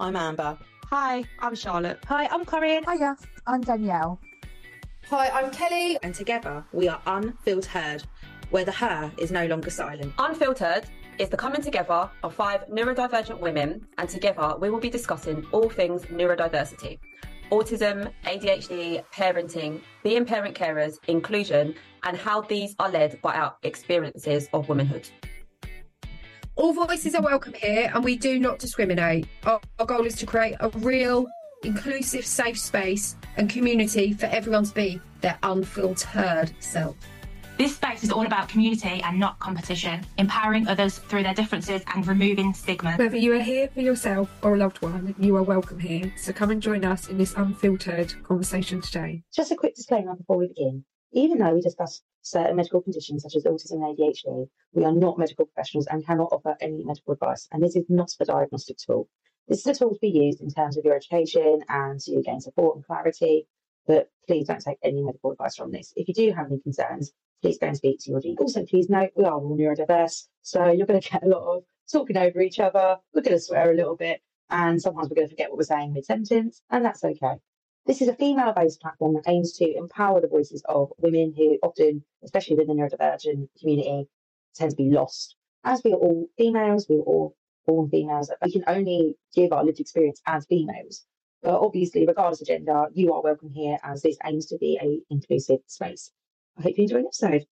I'm Amber. Hi, I'm Charlotte. Hi, I'm Corinne. Hiya, I'm Danielle. Hi, I'm Kellie. And together we are Unfiltered, where the her is no longer silent. Unfiltered is the coming together of five neurodivergent women, and together we will be discussing all things neurodiversity autism, ADHD, parenting, being parent carers, inclusion, and how these are led by our experiences of womanhood. All voices are welcome here, and we do not discriminate. Our, our goal is to create a real, inclusive, safe space and community for everyone to be their unfiltered self. This space is all about community and not competition, empowering others through their differences and removing stigma. Whether you are here for yourself or a loved one, you are welcome here. So come and join us in this unfiltered conversation today. Just a quick disclaimer before we begin. Even though we discuss certain medical conditions such as autism and ADHD, we are not medical professionals and cannot offer any medical advice. And this is not a diagnostic tool. This is a tool to be used in terms of your education and to gain support and clarity. But please don't take any medical advice from this. If you do have any concerns, please go and speak to your GP. Also, please note we are all neurodiverse, so you're going to get a lot of talking over each other. We're going to swear a little bit, and sometimes we're going to forget what we're saying mid sentence, and that's okay. This is a female based platform that aims to empower the voices of women who often, especially within the neurodivergent community, tend to be lost. As we are all females, we are all born females, we can only give our lived experience as females. But obviously, regardless of gender, you are welcome here as this aims to be a inclusive space. I hope you enjoy the episode.